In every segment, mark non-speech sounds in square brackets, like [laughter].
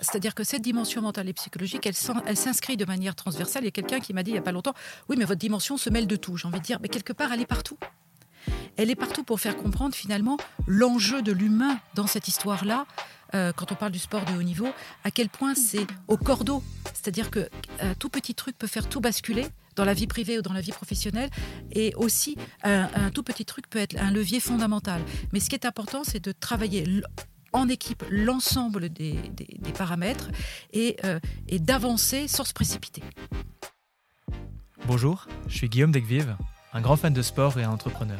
C'est-à-dire que cette dimension mentale et psychologique, elle, s'inscrit de manière transversale. Il y a quelqu'un qui m'a dit il n'y a pas longtemps, oui, mais votre dimension se mêle de tout. J'ai envie de dire, mais quelque part, elle est partout. Elle est partout pour faire comprendre finalement l'enjeu de l'humain dans cette histoire-là, euh, quand on parle du sport de haut niveau, à quel point c'est au cordeau. C'est-à-dire que un tout petit truc peut faire tout basculer dans la vie privée ou dans la vie professionnelle. Et aussi, un, tout petit truc peut être un levier fondamental. Mais ce qui est important, c'est de travailler en équipe l'ensemble des, paramètres et, euh, et d'avancer sans se précipiter. Bonjour, je suis Guillaume Degvive, un grand fan de sport et un entrepreneur.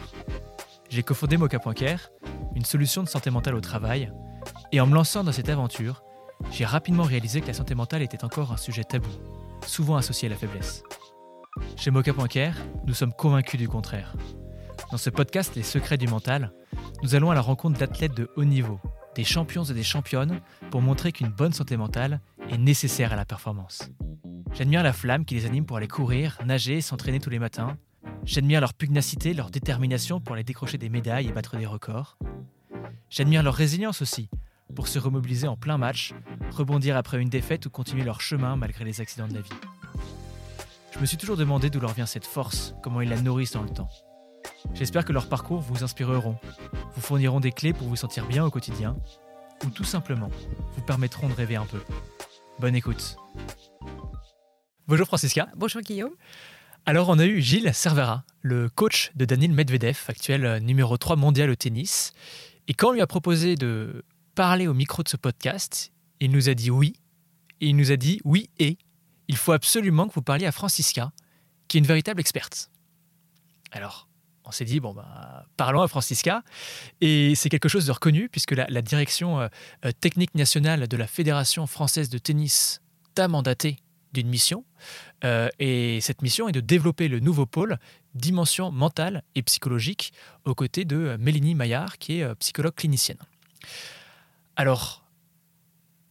J'ai cofondé Mocha.care, une solution de santé mentale au travail, et en me lançant dans cette aventure, j'ai rapidement réalisé que la santé mentale était encore un sujet tabou, souvent associé à la faiblesse. Chez Mocha.care, nous sommes convaincus du contraire. Dans ce podcast Les secrets du mental, nous allons à la rencontre d'athlètes de haut niveau, des champions et des championnes, pour montrer qu'une bonne santé mentale est nécessaire à la performance. J'admire la flamme qui les anime pour aller courir, nager, s'entraîner tous les matins. J'admire leur pugnacité, leur détermination pour aller décrocher des médailles et battre des records. J'admire leur résilience aussi, pour se remobiliser en plein match, rebondir après une défaite ou continuer leur chemin malgré les accidents de la vie. Je me suis toujours demandé d'où leur vient cette force, comment ils la nourrissent dans le temps. J'espère que leurs parcours vous inspireront, vous fourniront des clés pour vous sentir bien au quotidien, ou tout simplement vous permettront de rêver un peu. Bonne écoute. Bonjour Francisca. Bonjour Guillaume. Alors on a eu Gilles Cervera, le coach de Daniel Medvedev, actuel euh, numéro 3 mondial au tennis. Et quand on lui a proposé de parler au micro de ce podcast, il nous a dit oui. Et il nous a dit oui et il faut absolument que vous parliez à Francisca, qui est une véritable experte. Alors, on s'est dit, bon, bah, parlons à Francisca. Et c'est quelque chose de reconnu, puisque la, direction euh, euh, technique nationale de la Fédération française de tennis t'a mandaté d'une mission. Euh, et cette mission est de développer le nouveau pôle dimension mentale et psychologique aux côtés de Mélanie Maillard, qui est psychologue clinicienne. Alors,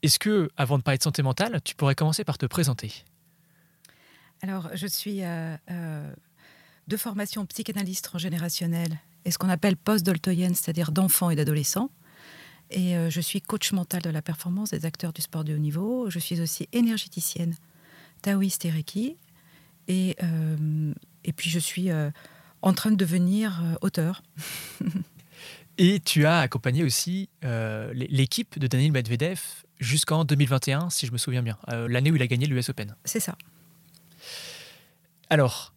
est-ce que, avant de parler de santé mentale, tu pourrais commencer par te présenter? Alors, je suis de formation psychanalyste transgénérationnelle et ce qu'on appelle post-doltoyenne, c'est-à-dire d'enfants et d'adolescents. Et euh, je suis coach mental de la performance des acteurs du sport de haut niveau. Je suis aussi énergéticienne, taoïste et reiki. Et, euh, et puis je suis euh, en train de devenir auteur. [laughs] et tu as accompagné aussi l'équipe de Daniel Medvedev jusqu'en 2021, si je me souviens bien, l'année où il a gagné l'US Open. C'est ça. Alors,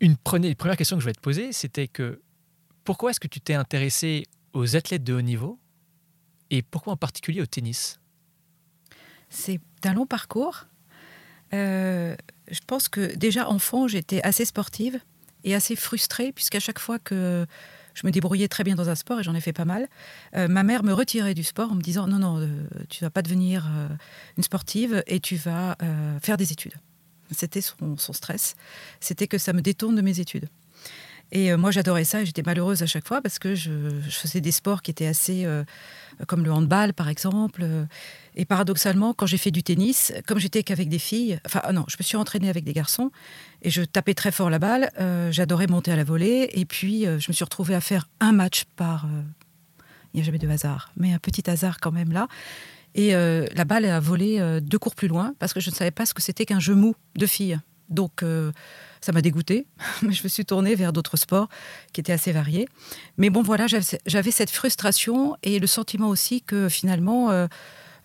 une première question que je vais te poser, c'était que pourquoi est-ce que tu t'es intéressé aux athlètes de haut niveau et pourquoi en particulier au tennis? C'est un long parcours. Euh, je pense que déjà enfant, j'étais assez sportive et assez frustrée, puisqu'à chaque fois que je me débrouillais très bien dans un sport, et j'en ai fait pas mal, euh, ma mère me retirait du sport en me disant non, non, euh, tu vas pas devenir une sportive et tu vas faire des études. C'était son, stress. C'était que ça me détourne de mes études. Et euh, moi, j'adorais ça et j'étais malheureuse à chaque fois parce que je, faisais des sports qui étaient assez. Euh, comme le handball, par exemple. Et paradoxalement, quand j'ai fait du tennis, comme j'étais qu'avec des filles, enfin, non, je me suis entraînée avec des garçons et je tapais très fort la balle. Euh, j'adorais monter à la volée. Et puis, je me suis retrouvée à faire un match par. il n'y a jamais de hasard, mais un petit hasard quand même là. Et euh, la balle a volé euh, deux cours plus loin parce que je ne savais pas ce que c'était qu'un jeu mou de filles. Donc euh, ça m'a dégoûté. Mais [laughs] je me suis tournée vers d'autres sports qui étaient assez variés. Mais bon, voilà, j'avais cette frustration et le sentiment aussi que finalement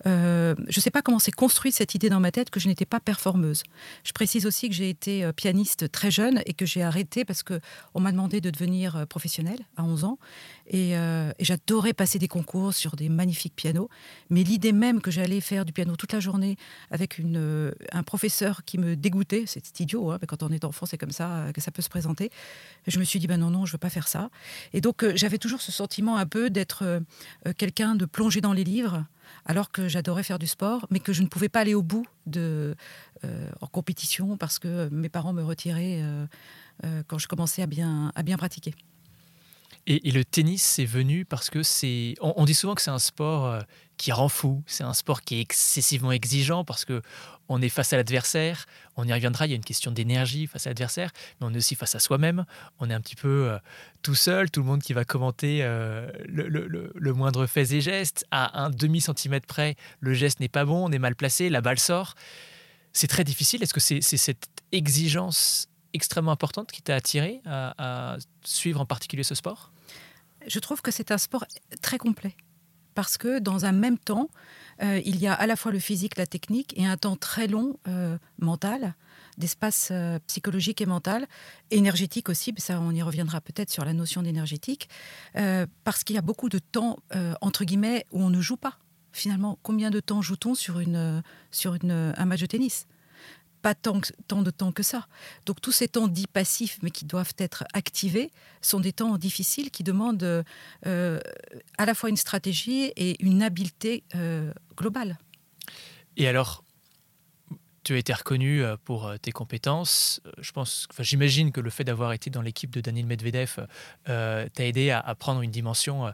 je ne sais pas comment s'est construite cette idée dans ma tête que je n'étais pas performeuse. Je précise aussi que j'ai été pianiste très jeune et que j'ai arrêté parce qu'on m'a demandé de devenir professionnelle à 11 ans. Et, j'adorais passer des concours sur des magnifiques pianos. Mais l'idée même que j'allais faire du piano toute la journée avec une, un professeur qui me dégoûtait, c'est idiot, hein, mais quand on est enfant, c'est comme ça que ça peut se présenter. Je me suis dit, ben non, non, je ne veux pas faire ça. Et donc, j'avais toujours ce sentiment un peu d'être quelqu'un de plongé dans les livres alors que j'adorais faire du sport, mais que je ne pouvais pas aller au bout euh, en compétition parce que mes parents me retiraient euh, euh, quand je commençais à bien pratiquer. Et, le tennis, c'est venu parce que c'est. On, dit souvent que c'est un sport euh, qui rend fou. C'est un sport qui est excessivement exigeant parce que on est face à l'adversaire. On y reviendra. Il y a une question d'énergie face à l'adversaire, mais on est aussi face à soi-même. On est un petit peu euh, tout seul. Tout le monde qui va commenter euh, le, moindre fait et geste à un demi centimètre près, le geste n'est pas bon, on est mal placé, la balle sort. C'est très difficile. Est-ce que c'est cette exigence extrêmement importante qui t'a attiré à suivre en particulier ce sport? Je trouve que c'est un sport très complet. Parce que dans un même temps, euh, il y a à la fois le physique, la technique et un temps très long euh, mental, d'espace euh, psychologique et mental, énergétique aussi, ça on y reviendra peut-être sur la notion d'énergétique, parce qu'il y a beaucoup de temps, entre guillemets, où on ne joue pas. Finalement, combien de temps joue-t-on sur, une, sur une, un match de tennis? Pas tant, tant, de temps que ça. Donc tous ces temps dits passifs, mais qui doivent être activés, sont des temps difficiles qui demandent euh, à la fois une stratégie et une habileté euh, globale. Et alors, tu as été reconnu euh, pour euh, tes compétences. Euh, je pense, enfin, j'imagine que le fait d'avoir été dans l'équipe de Daniel Medvedev t'a aidé à, prendre une dimension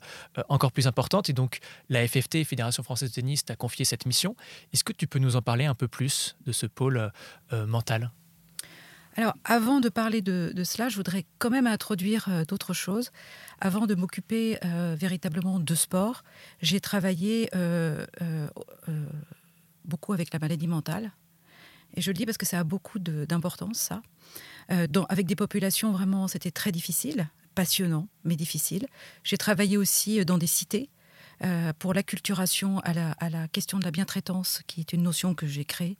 encore plus importante. Et donc, la FFT, Fédération française de tennis, t'a confié cette mission. Est-ce que tu peux nous en parler un peu plus de ce pôle mental? Alors, avant de parler de, cela, je voudrais quand même introduire d'autres choses. Avant de m'occuper véritablement de sport, j'ai travaillé beaucoup avec la maladie mentale. Et je le dis parce que ça a beaucoup d'importance, ça. Euh, avec des populations, vraiment, c'était très difficile, passionnant, mais difficile. J'ai travaillé aussi euh, dans des cités euh, pour l'acculturation à la, à la question de la bientraitance, qui est une notion que j'ai créée.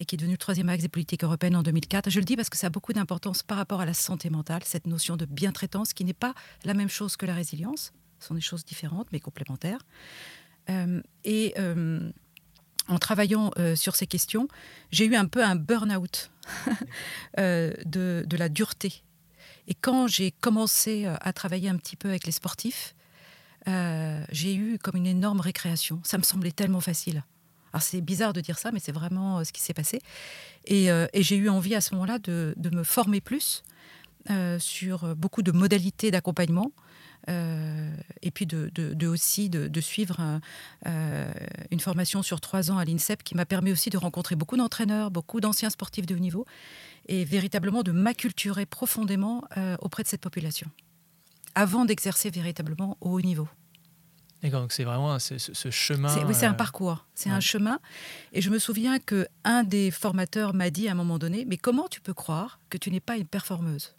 et qui est devenue le troisième axe des politiques européennes en 2004. Je le dis parce que ça a beaucoup d'importance par rapport à la santé mentale, cette notion de bientraitance qui n'est pas la même chose que la résilience. Ce sont des choses différentes mais complémentaires. et en travaillant euh, sur ces questions, j'ai eu un peu un burn-out [laughs] euh, de, la dureté. Et quand j'ai commencé euh, à travailler un petit peu avec les sportifs, j'ai eu comme une énorme récréation. Ça me semblait tellement facile. Alors c'est bizarre de dire ça, mais c'est vraiment ce qui s'est passé. Et, j'ai eu envie à ce moment-là de, me former plus sur beaucoup de modalités d'accompagnement et puis de, aussi de, suivre euh, une formation sur trois ans à l'INSEP qui m'a permis aussi de rencontrer beaucoup d'entraîneurs, beaucoup d'anciens sportifs de haut niveau et véritablement de m'acculturer profondément euh, auprès de cette population avant d'exercer véritablement au haut niveau. D'accord, donc c'est vraiment ce, chemin. Oui, c'est un parcours, c'est un chemin. Et je me souviens que un des formateurs m'a dit à un moment donné, mais comment tu peux croire que tu n'es pas une performeuse?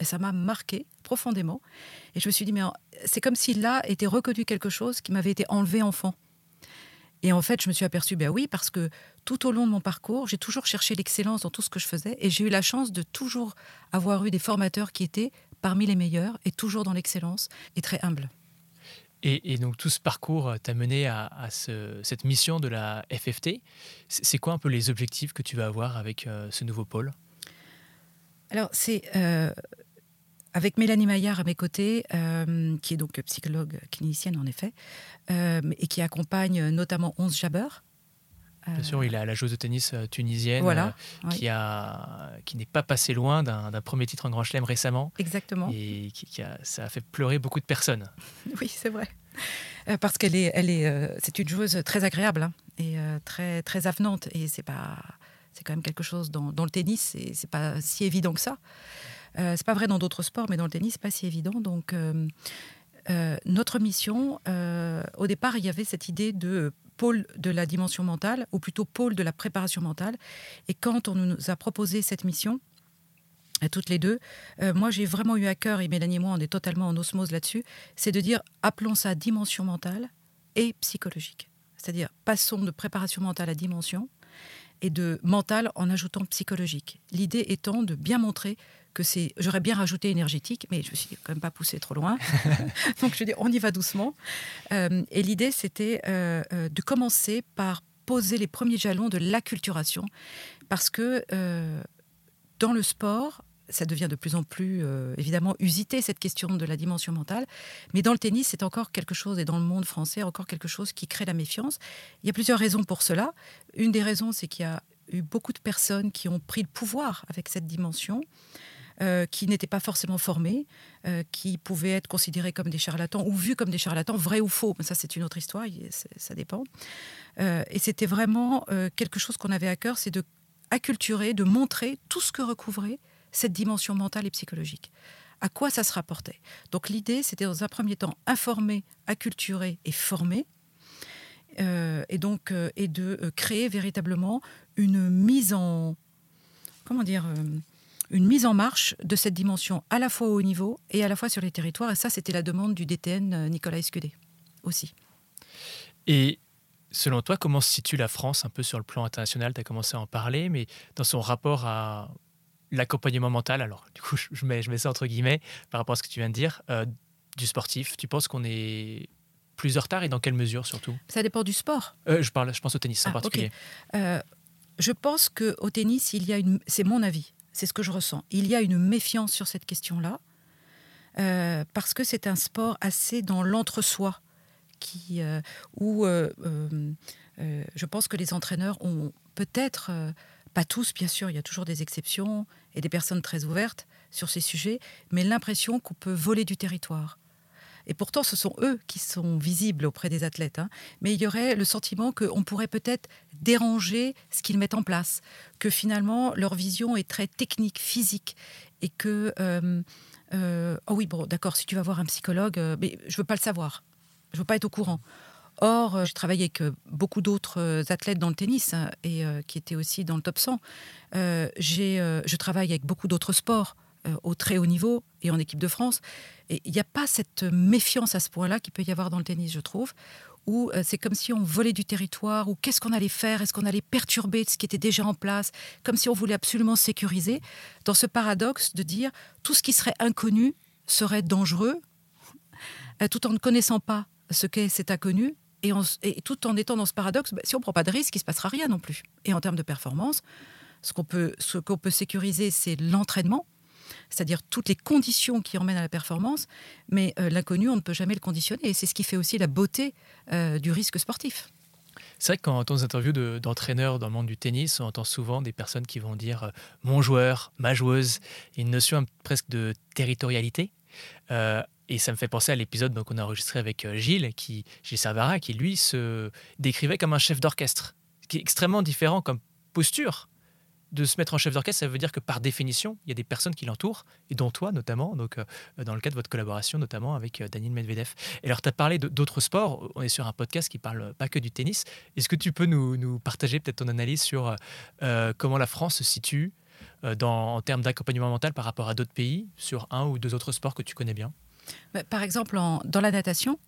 Et ça m'a marqué profondément. Et je me suis dit, mais c'est comme si là était reconnu quelque chose qui m'avait été enlevé enfant. Et en fait, je me suis aperçue, ben oui, parce que tout au long de mon parcours, j'ai toujours cherché l'excellence dans tout ce que je faisais. Et j'ai eu la chance de toujours avoir eu des formateurs qui étaient parmi les meilleurs et toujours dans l'excellence et très humbles. Et, donc tout ce parcours t'a mené à, cette mission de la FFT. C'est quoi un peu les objectifs que tu vas avoir avec euh, ce nouveau pôle? Alors c'est euh, avec Mélanie Maillard à mes côtés, euh, qui est donc psychologue clinicienne en effet, euh, et qui accompagne notamment 11 Jabber. Bien sûr, il a la joueuse de tennis tunisienne voilà, qui, a, qui n'est pas passé loin d'un premier titre en Grand Chelem récemment. Exactement. Et qui, a, ça a fait pleurer beaucoup de personnes. [laughs] Oui, c'est vrai. parce qu'elle est, elle est, c'est une joueuse très agréable hein, et très, très avenante. Et c'est pas, c'est quand même quelque chose dans, dans le tennis. C'est pas si évident que ça. Euh, c'est pas vrai dans d'autres sports, mais dans le tennis, c'est pas si évident. Donc, euh, euh, notre mission, au départ, il y avait cette idée de pôle de la dimension mentale, ou plutôt pôle de la préparation mentale. Et quand on nous a proposé cette mission, à toutes les deux, moi j'ai vraiment eu à cœur, et Mélanie et moi on est totalement en osmose là-dessus, c'est de dire appelons ça dimension mentale et psychologique. C'est-à-dire passons de préparation mentale à dimension et de mental en ajoutant psychologique. L'idée étant de bien montrer que c'est. J'aurais bien rajouté énergétique, mais je me suis quand même pas poussé trop loin. [laughs] [laughs] Donc je dis, on y va doucement. Euh, et l'idée, c'était euh, euh, de commencer par poser les premiers jalons de l'acculturation, parce que dans le sport, ça devient de plus en plus évidemment usité cette question de la dimension mentale, mais dans le tennis, c'est encore quelque chose, et dans le monde français, encore quelque chose qui crée la méfiance. Il y a plusieurs raisons pour cela. Une des raisons, c'est qu'il y a eu beaucoup de personnes qui ont pris le pouvoir avec cette dimension. euh, qui n'étaient pas forcément formés, euh, qui pouvaient être considérés comme des charlatans ou vus comme des charlatans, vrais ou faux. Mais ça, c'est une autre histoire, ça dépend. Euh, et c'était vraiment quelque chose qu'on avait à cœur, c'est de acculturer, de montrer tout ce que recouvrait cette dimension mentale et psychologique. À quoi ça se rapportait Donc l'idée, c'était dans un premier temps informer, acculturer et former. et donc et de créer véritablement une mise en comment dire une mise en marche de cette dimension à la fois au haut niveau et à la fois sur les territoires. Et ça, c'était la demande du DTN euh, Nicolas Escudé aussi. Et selon toi, comment se situe la France un peu sur le plan international? Tu as commencé à en parler, mais dans son rapport à l'accompagnement mental, alors du coup, je mets, je mets ça entre guillemets par rapport à ce que tu viens de dire, euh, du sportif, tu penses qu'on est plus en retard et dans quelle mesure surtout? Ça dépend du sport. Euh, je, parle, je pense au tennis en ah, particulier. je pense qu'au tennis, il y a une. C'est mon avis c'est ce que je ressens. Il y a une méfiance sur cette question-là, euh, parce que c'est un sport assez dans l'entre-soi, qui, euh, où euh, je pense que les entraîneurs ont peut-être, pas tous bien sûr, il y a toujours des exceptions et des personnes très ouvertes sur ces sujets, mais l'impression qu'on peut voler du territoire. Et pourtant, ce sont eux qui sont visibles auprès des athlètes. Hein. Mais il y aurait le sentiment qu'on pourrait peut-être déranger ce qu'ils mettent en place, que finalement leur vision est très technique, physique, et que euh, euh, oh oui bon d'accord, si tu vas voir un psychologue, euh, mais je veux pas le savoir, je veux pas être au courant. Or, je travaille avec beaucoup d'autres athlètes dans le tennis hein, et qui étaient aussi dans le top 100. je travaille avec beaucoup d'autres sports. Euh, au très haut niveau et en équipe de France. Et il n'y a pas cette méfiance à ce point-là qu'il peut y avoir dans le tennis, je trouve, où euh, c'est comme si on volait du territoire, ou qu'est-ce qu'on allait faire, est-ce qu'on allait perturber ce qui était déjà en place, comme si on voulait absolument sécuriser, dans ce paradoxe de dire tout ce qui serait inconnu serait dangereux, euh, tout en ne connaissant pas ce qu'est cet inconnu, et, tout en étant dans ce paradoxe, bah, si on ne prend pas de risque, il ne se passera rien non plus. Et en termes de performance, ce qu'on peut, ce qu'on peut sécuriser, c'est l'entraînement, c'est-à-dire toutes les conditions qui emmènent à la performance, mais euh, l'inconnu, on ne peut jamais le conditionner. Et c'est ce qui fait aussi la beauté euh, du risque sportif. C'est vrai que quand on entend des interviews d'entraîneurs dans le monde du tennis, on entend souvent des personnes qui vont dire euh, mon joueur, ma joueuse, une notion presque de territorialité. Et ça me fait penser à l'épisode qu'on a enregistré avec Gilles, qui, Gilles Servara, qui lui se décrivait comme un chef d'orchestre, qui est extrêmement différent comme posture de se mettre en chef d'orchestre, ça veut dire que par définition, il y a des personnes qui l'entourent, et dont toi notamment, donc euh, dans le cadre de votre collaboration notamment avec euh, Daniel Medvedev. Et alors, tu as parlé d'autres sports, on est sur un podcast qui parle pas que du tennis. Est-ce que tu peux nous, partager peut-être ton analyse sur euh, comment la France se situe en termes d'accompagnement mental par rapport à d'autres pays, sur un ou deux autres sports que tu connais bien? Par exemple, dans la natation,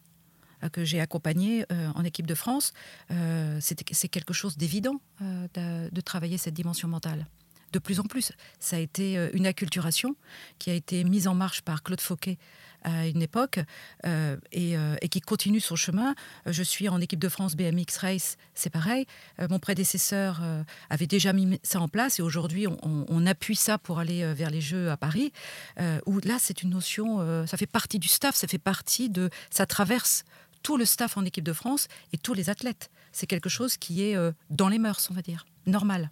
euh, que j'ai accompagné euh, en équipe de France, euh, c'est quelque chose d'évident de, de, travailler cette dimension mentale. De plus en plus, ça a été une acculturation qui a été mise en marche par Claude Fauquet à une époque et, et, qui continue son chemin. Je suis en équipe de France BMX Race, c'est pareil. mon prédécesseur avait déjà mis ça en place et aujourd'hui on, on, appuie ça pour aller vers les Jeux à Paris. où là, c'est une notion, ça fait partie du staff, ça fait partie de, ça traverse tout le staff en équipe de France et tous les athlètes. C'est quelque chose qui est euh, dans les mœurs, on va dire, normal.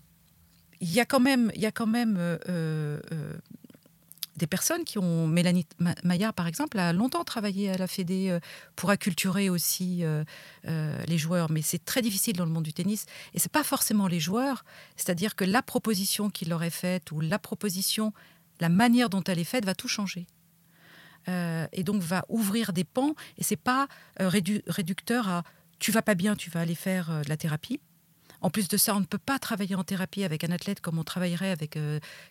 Il y a quand même, il y a quand même euh, euh, des personnes qui ont. Mélanie Maillard, par exemple, a longtemps travaillé à la Fédé pour acculturer aussi les joueurs, mais c'est très difficile dans le monde du tennis. Et c'est pas forcément les joueurs, c'est-à-dire que la proposition qu'il leur est faite ou la proposition, la manière dont elle est faite va tout changer. Euh, et donc va ouvrir des pans. Et c'est pas euh, réducteur à tu vas pas bien, tu vas aller faire euh, de la thérapie. En plus de ça, on ne peut pas travailler en thérapie avec un athlète comme on travaillerait avec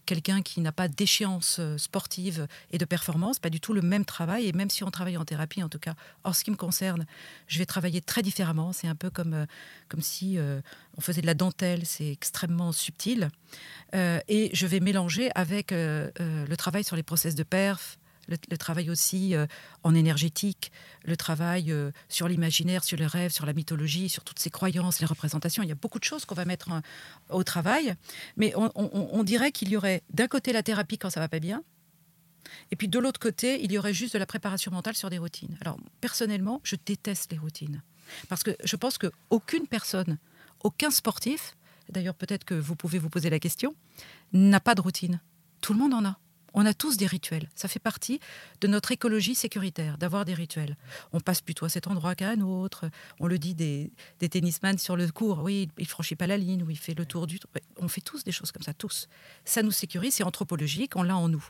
quelqu'un qui n'a pas d'échéance sportive et de performance, pas du tout le même travail. Et même si on travaille en thérapie, en tout cas, en ce qui me concerne, je vais travailler très différemment. C'est un peu comme, comme si on faisait de la dentelle, c'est extrêmement subtil. et je vais mélanger avec le travail sur les process de perf, le, travail aussi euh, en énergétique, le travail euh, sur l'imaginaire, sur les rêves, sur la mythologie, sur toutes ces croyances, les représentations. Il y a beaucoup de choses qu'on va mettre au travail, mais on, dirait qu'il y aurait d'un côté la thérapie quand ça va pas bien, et puis de l'autre côté, il y aurait juste de la préparation mentale sur des routines. Alors personnellement, je déteste les routines parce que je pense qu'aucune personne, aucun sportif, d'ailleurs peut-être que vous pouvez vous poser la question, n'a pas de routine. Tout le monde en a On a tous des rituels. Ça fait partie de notre écologie sécuritaire, d'avoir des rituels. On passe plutôt à cet endroit qu'à un autre. On le dit des, tennisman sur le cours. Oui, il franchit pas la ligne ou il fait le tour du. On fait tous des choses comme ça, tous. Ça nous sécurise, c'est anthropologique, on l'a en nous.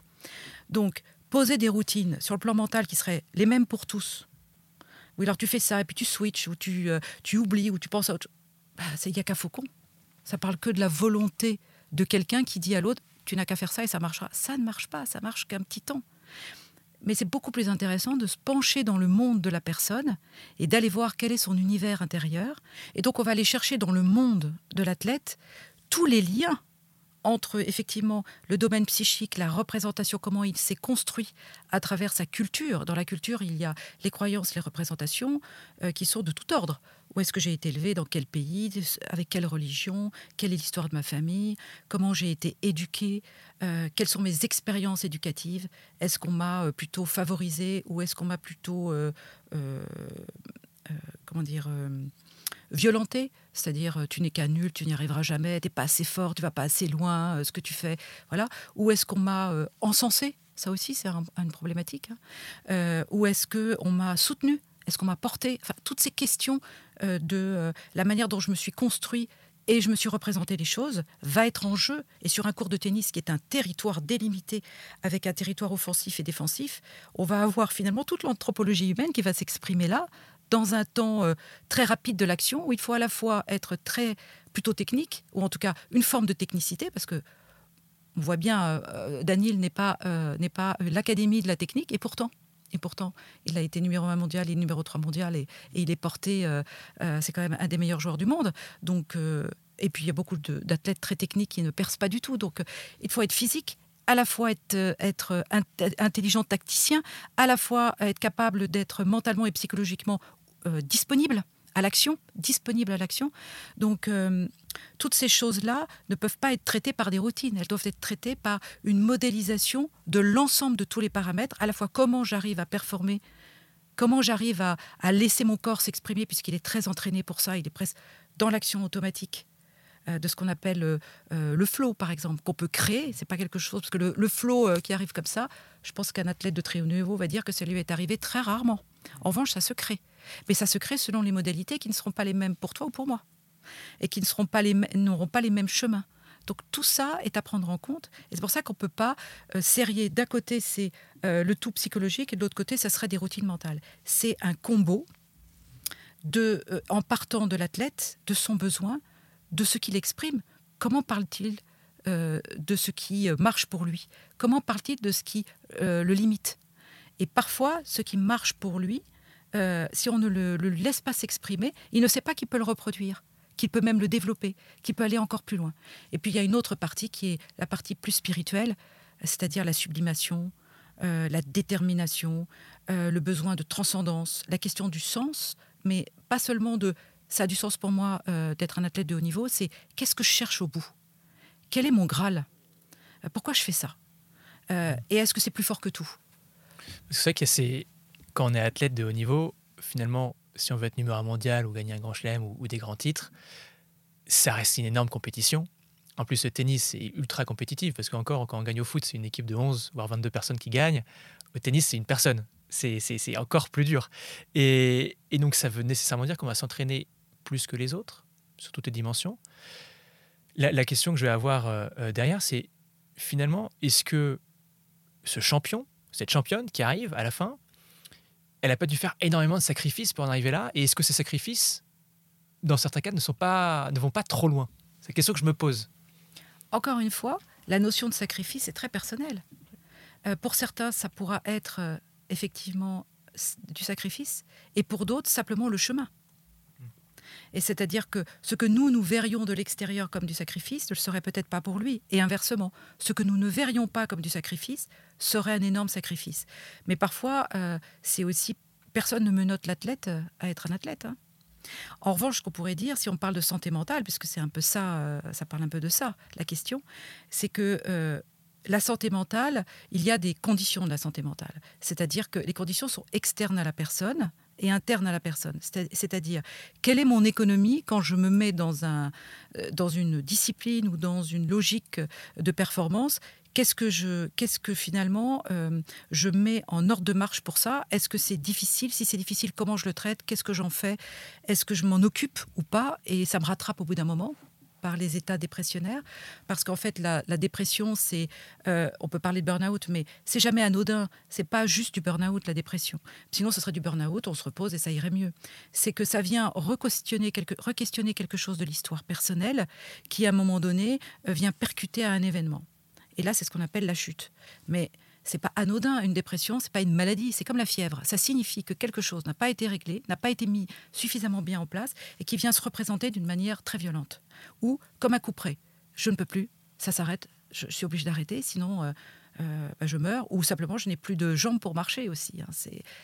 Donc, poser des routines sur le plan mental qui seraient les mêmes pour tous. Oui, alors tu fais ça et puis tu switches ou tu, euh, tu oublies ou tu penses à autre chose. Bah, n'y a qu'à Faucon. Ça parle que de la volonté de quelqu'un qui dit à l'autre tu n'as qu'à faire ça et ça marchera. Ça ne marche pas, ça marche qu'un petit temps. Mais c'est beaucoup plus intéressant de se pencher dans le monde de la personne et d'aller voir quel est son univers intérieur. Et donc on va aller chercher dans le monde de l'athlète tous les liens entre effectivement le domaine psychique, la représentation, comment il s'est construit à travers sa culture. Dans la culture, il y a les croyances, les représentations euh, qui sont de tout ordre. Où est-ce que j'ai été élevé, dans quel pays, avec quelle religion, quelle est l'histoire de ma famille, comment j'ai été éduqué, euh, quelles sont mes expériences éducatives, est-ce qu'on m'a euh, plutôt favorisé ou est-ce qu'on m'a plutôt, comment dire, violenté, c'est-à-dire euh, tu n'es qu'un nul, tu n'y arriveras jamais, tu n'es pas assez fort, tu vas pas assez loin, euh, ce que tu fais, voilà. Ou est-ce qu'on m'a euh, encensé? Ça aussi, c'est une problématique. Hein. ou est-ce qu'on m'a soutenu Est-ce qu'on m'a porté toutes ces questions de la manière dont je me suis construit et je me suis représenté les choses, va être en jeu. Et sur un cours de tennis qui est un territoire délimité avec un territoire offensif et défensif, on va avoir finalement toute l'anthropologie humaine qui va s'exprimer là, dans un temps euh, très rapide de l'action, où il faut à la fois être très plutôt technique, ou en tout cas une forme de technicité, parce que on voit bien, euh, euh, Daniel n'est pas, n'est pas l'académie de la technique, et pourtant, et pourtant, il a été numéro 1 mondial et numéro 3 mondial, et, il est porté, c'est quand même un des meilleurs joueurs du monde. Donc, et puis il y a beaucoup d'athlètes très techniques qui ne percent pas du tout. Donc, il faut être physique, à la fois être, être intelligent tacticien, à la fois être capable d'être mentalement et psychologiquement euh, disponible à l'action, disponible à l'action. Donc, euh, toutes ces choses-là ne peuvent pas être traitées par des routines. Elles doivent être traitées par une modélisation de l'ensemble de tous les paramètres, à la fois comment j'arrive à performer, comment j'arrive à, laisser mon corps s'exprimer, puisqu'il est très entraîné pour ça, il est presque dans l'action automatique euh, de ce qu'on appelle le flow, par exemple, qu'on peut créer. C'est pas quelque chose parce que le, flow qui arrive comme ça, je pense qu'un athlète de très haut niveau va dire que ça lui est arrivé très rarement. En revanche, ça se crée. Mais ça se crée selon les modalités qui ne seront pas les mêmes pour toi ou pour moi. Et qui n'auront pas, les, pas les mêmes chemins. Donc tout ça est à prendre en compte. Et c'est pour ça qu'on ne peut pas euh, serrer. D'un côté, c'est euh, le tout psychologique et de l'autre côté, ça serait des routines mentales. C'est un combo de, euh, en partant de l'athlète, de son besoin, de ce qu'il exprime. Comment parle-t-il de ce qui marche pour lui? Comment parle-t-il de ce qui le limite? Et parfois, ce qui marche pour lui, euh, si on ne le, laisse pas s'exprimer, il ne sait pas qu'il peut le reproduire, qu'il peut même le développer, qu'il peut aller encore plus loin. Et puis il y a une autre partie qui est la partie plus spirituelle, c'est-à-dire la sublimation, euh, la détermination, euh, le besoin de transcendance, la question du sens, mais pas seulement de ça a du sens pour moi d'être un athlète de haut niveau, c'est qu'est-ce que je cherche au bout? Quel est mon Graal? Pourquoi je fais ça? Et est-ce que c'est plus fort que tout? C'est vrai qu'il y a ces, quand on est athlète de haut niveau, finalement, si on veut être numéro un mondial ou gagner un grand chelem ou, des grands titres, ça reste une énorme compétition. En plus, le tennis est ultra compétitif parce qu'encore, quand on gagne au foot, c'est une équipe de 11, voire 22 personnes qui gagnent. Au tennis, c'est une personne. C'est encore plus dur. Et, donc, ça veut nécessairement dire qu'on va s'entraîner plus que les autres, sur toutes les dimensions. La, question que je vais avoir euh, euh, derrière, c'est finalement, est-ce que ce champion, cette championne qui arrive à la fin, elle n'a pas dû faire énormément de sacrifices pour en arriver là. Et est-ce que ces sacrifices, dans certains cas, ne, sont pas, ne vont pas trop loin? C'est la question que je me pose. Encore une fois, la notion de sacrifice est très personnelle. Euh, pour certains, ça pourra être effectivement du sacrifice, et pour d'autres, simplement le chemin. Et c'est-à-dire que ce que nous, nous verrions de l'extérieur comme du sacrifice ne le serait peut-être pas pour lui. Et inversement, ce que nous ne verrions pas comme du sacrifice serait un énorme sacrifice. Mais parfois, euh, c'est aussi, personne ne me note l'athlète euh, à être un athlète. Hein. En revanche, ce qu'on pourrait dire, si on parle de santé mentale, puisque c'est un peu ça, euh, ça parle un peu de ça, la question, c'est que la santé mentale, il y a des conditions de la santé mentale. C'est-à-dire que les conditions sont externes à la personne, interne à la personne. C'est-à-dire, quelle est mon économie quand je me mets dans, euh, une discipline ou dans une logique de performance? Qu'est-ce que je, qu'est-ce que finalement euh, je mets en ordre de marche pour ça? Est-ce que c'est difficile? Si c'est difficile, comment je le traite? Qu'est-ce que j'en fais? Est-ce que je m'en occupe ou pas? Et ça me rattrape au bout d'un moment? Par les états dépressionnaires, parce qu'en fait la, dépression, c'est, euh, on peut parler de burn-out, mais c'est jamais anodin. C'est pas juste du burn-out la dépression. Sinon, ce serait du burn-out, on se repose et ça irait mieux. C'est que ça vient re-questionner quelque, quelque chose de l'histoire personnelle qui, à un moment donné, euh, vient percuter à un événement. Et là, c'est ce qu'on appelle la chute. Mais c'est pas anodin. Une dépression, c'est pas une maladie, c'est comme la fièvre. Ça signifie que quelque chose n'a pas été réglé, n'a pas été mis suffisamment bien en place et qui vient se représenter d'une manière très violente. Ou comme un coup près. Je ne peux plus, ça s'arrête, je, suis obligé d'arrêter, sinon euh, euh, bah, je meurs. Ou simplement, je n'ai plus de jambes pour marcher aussi. Hein.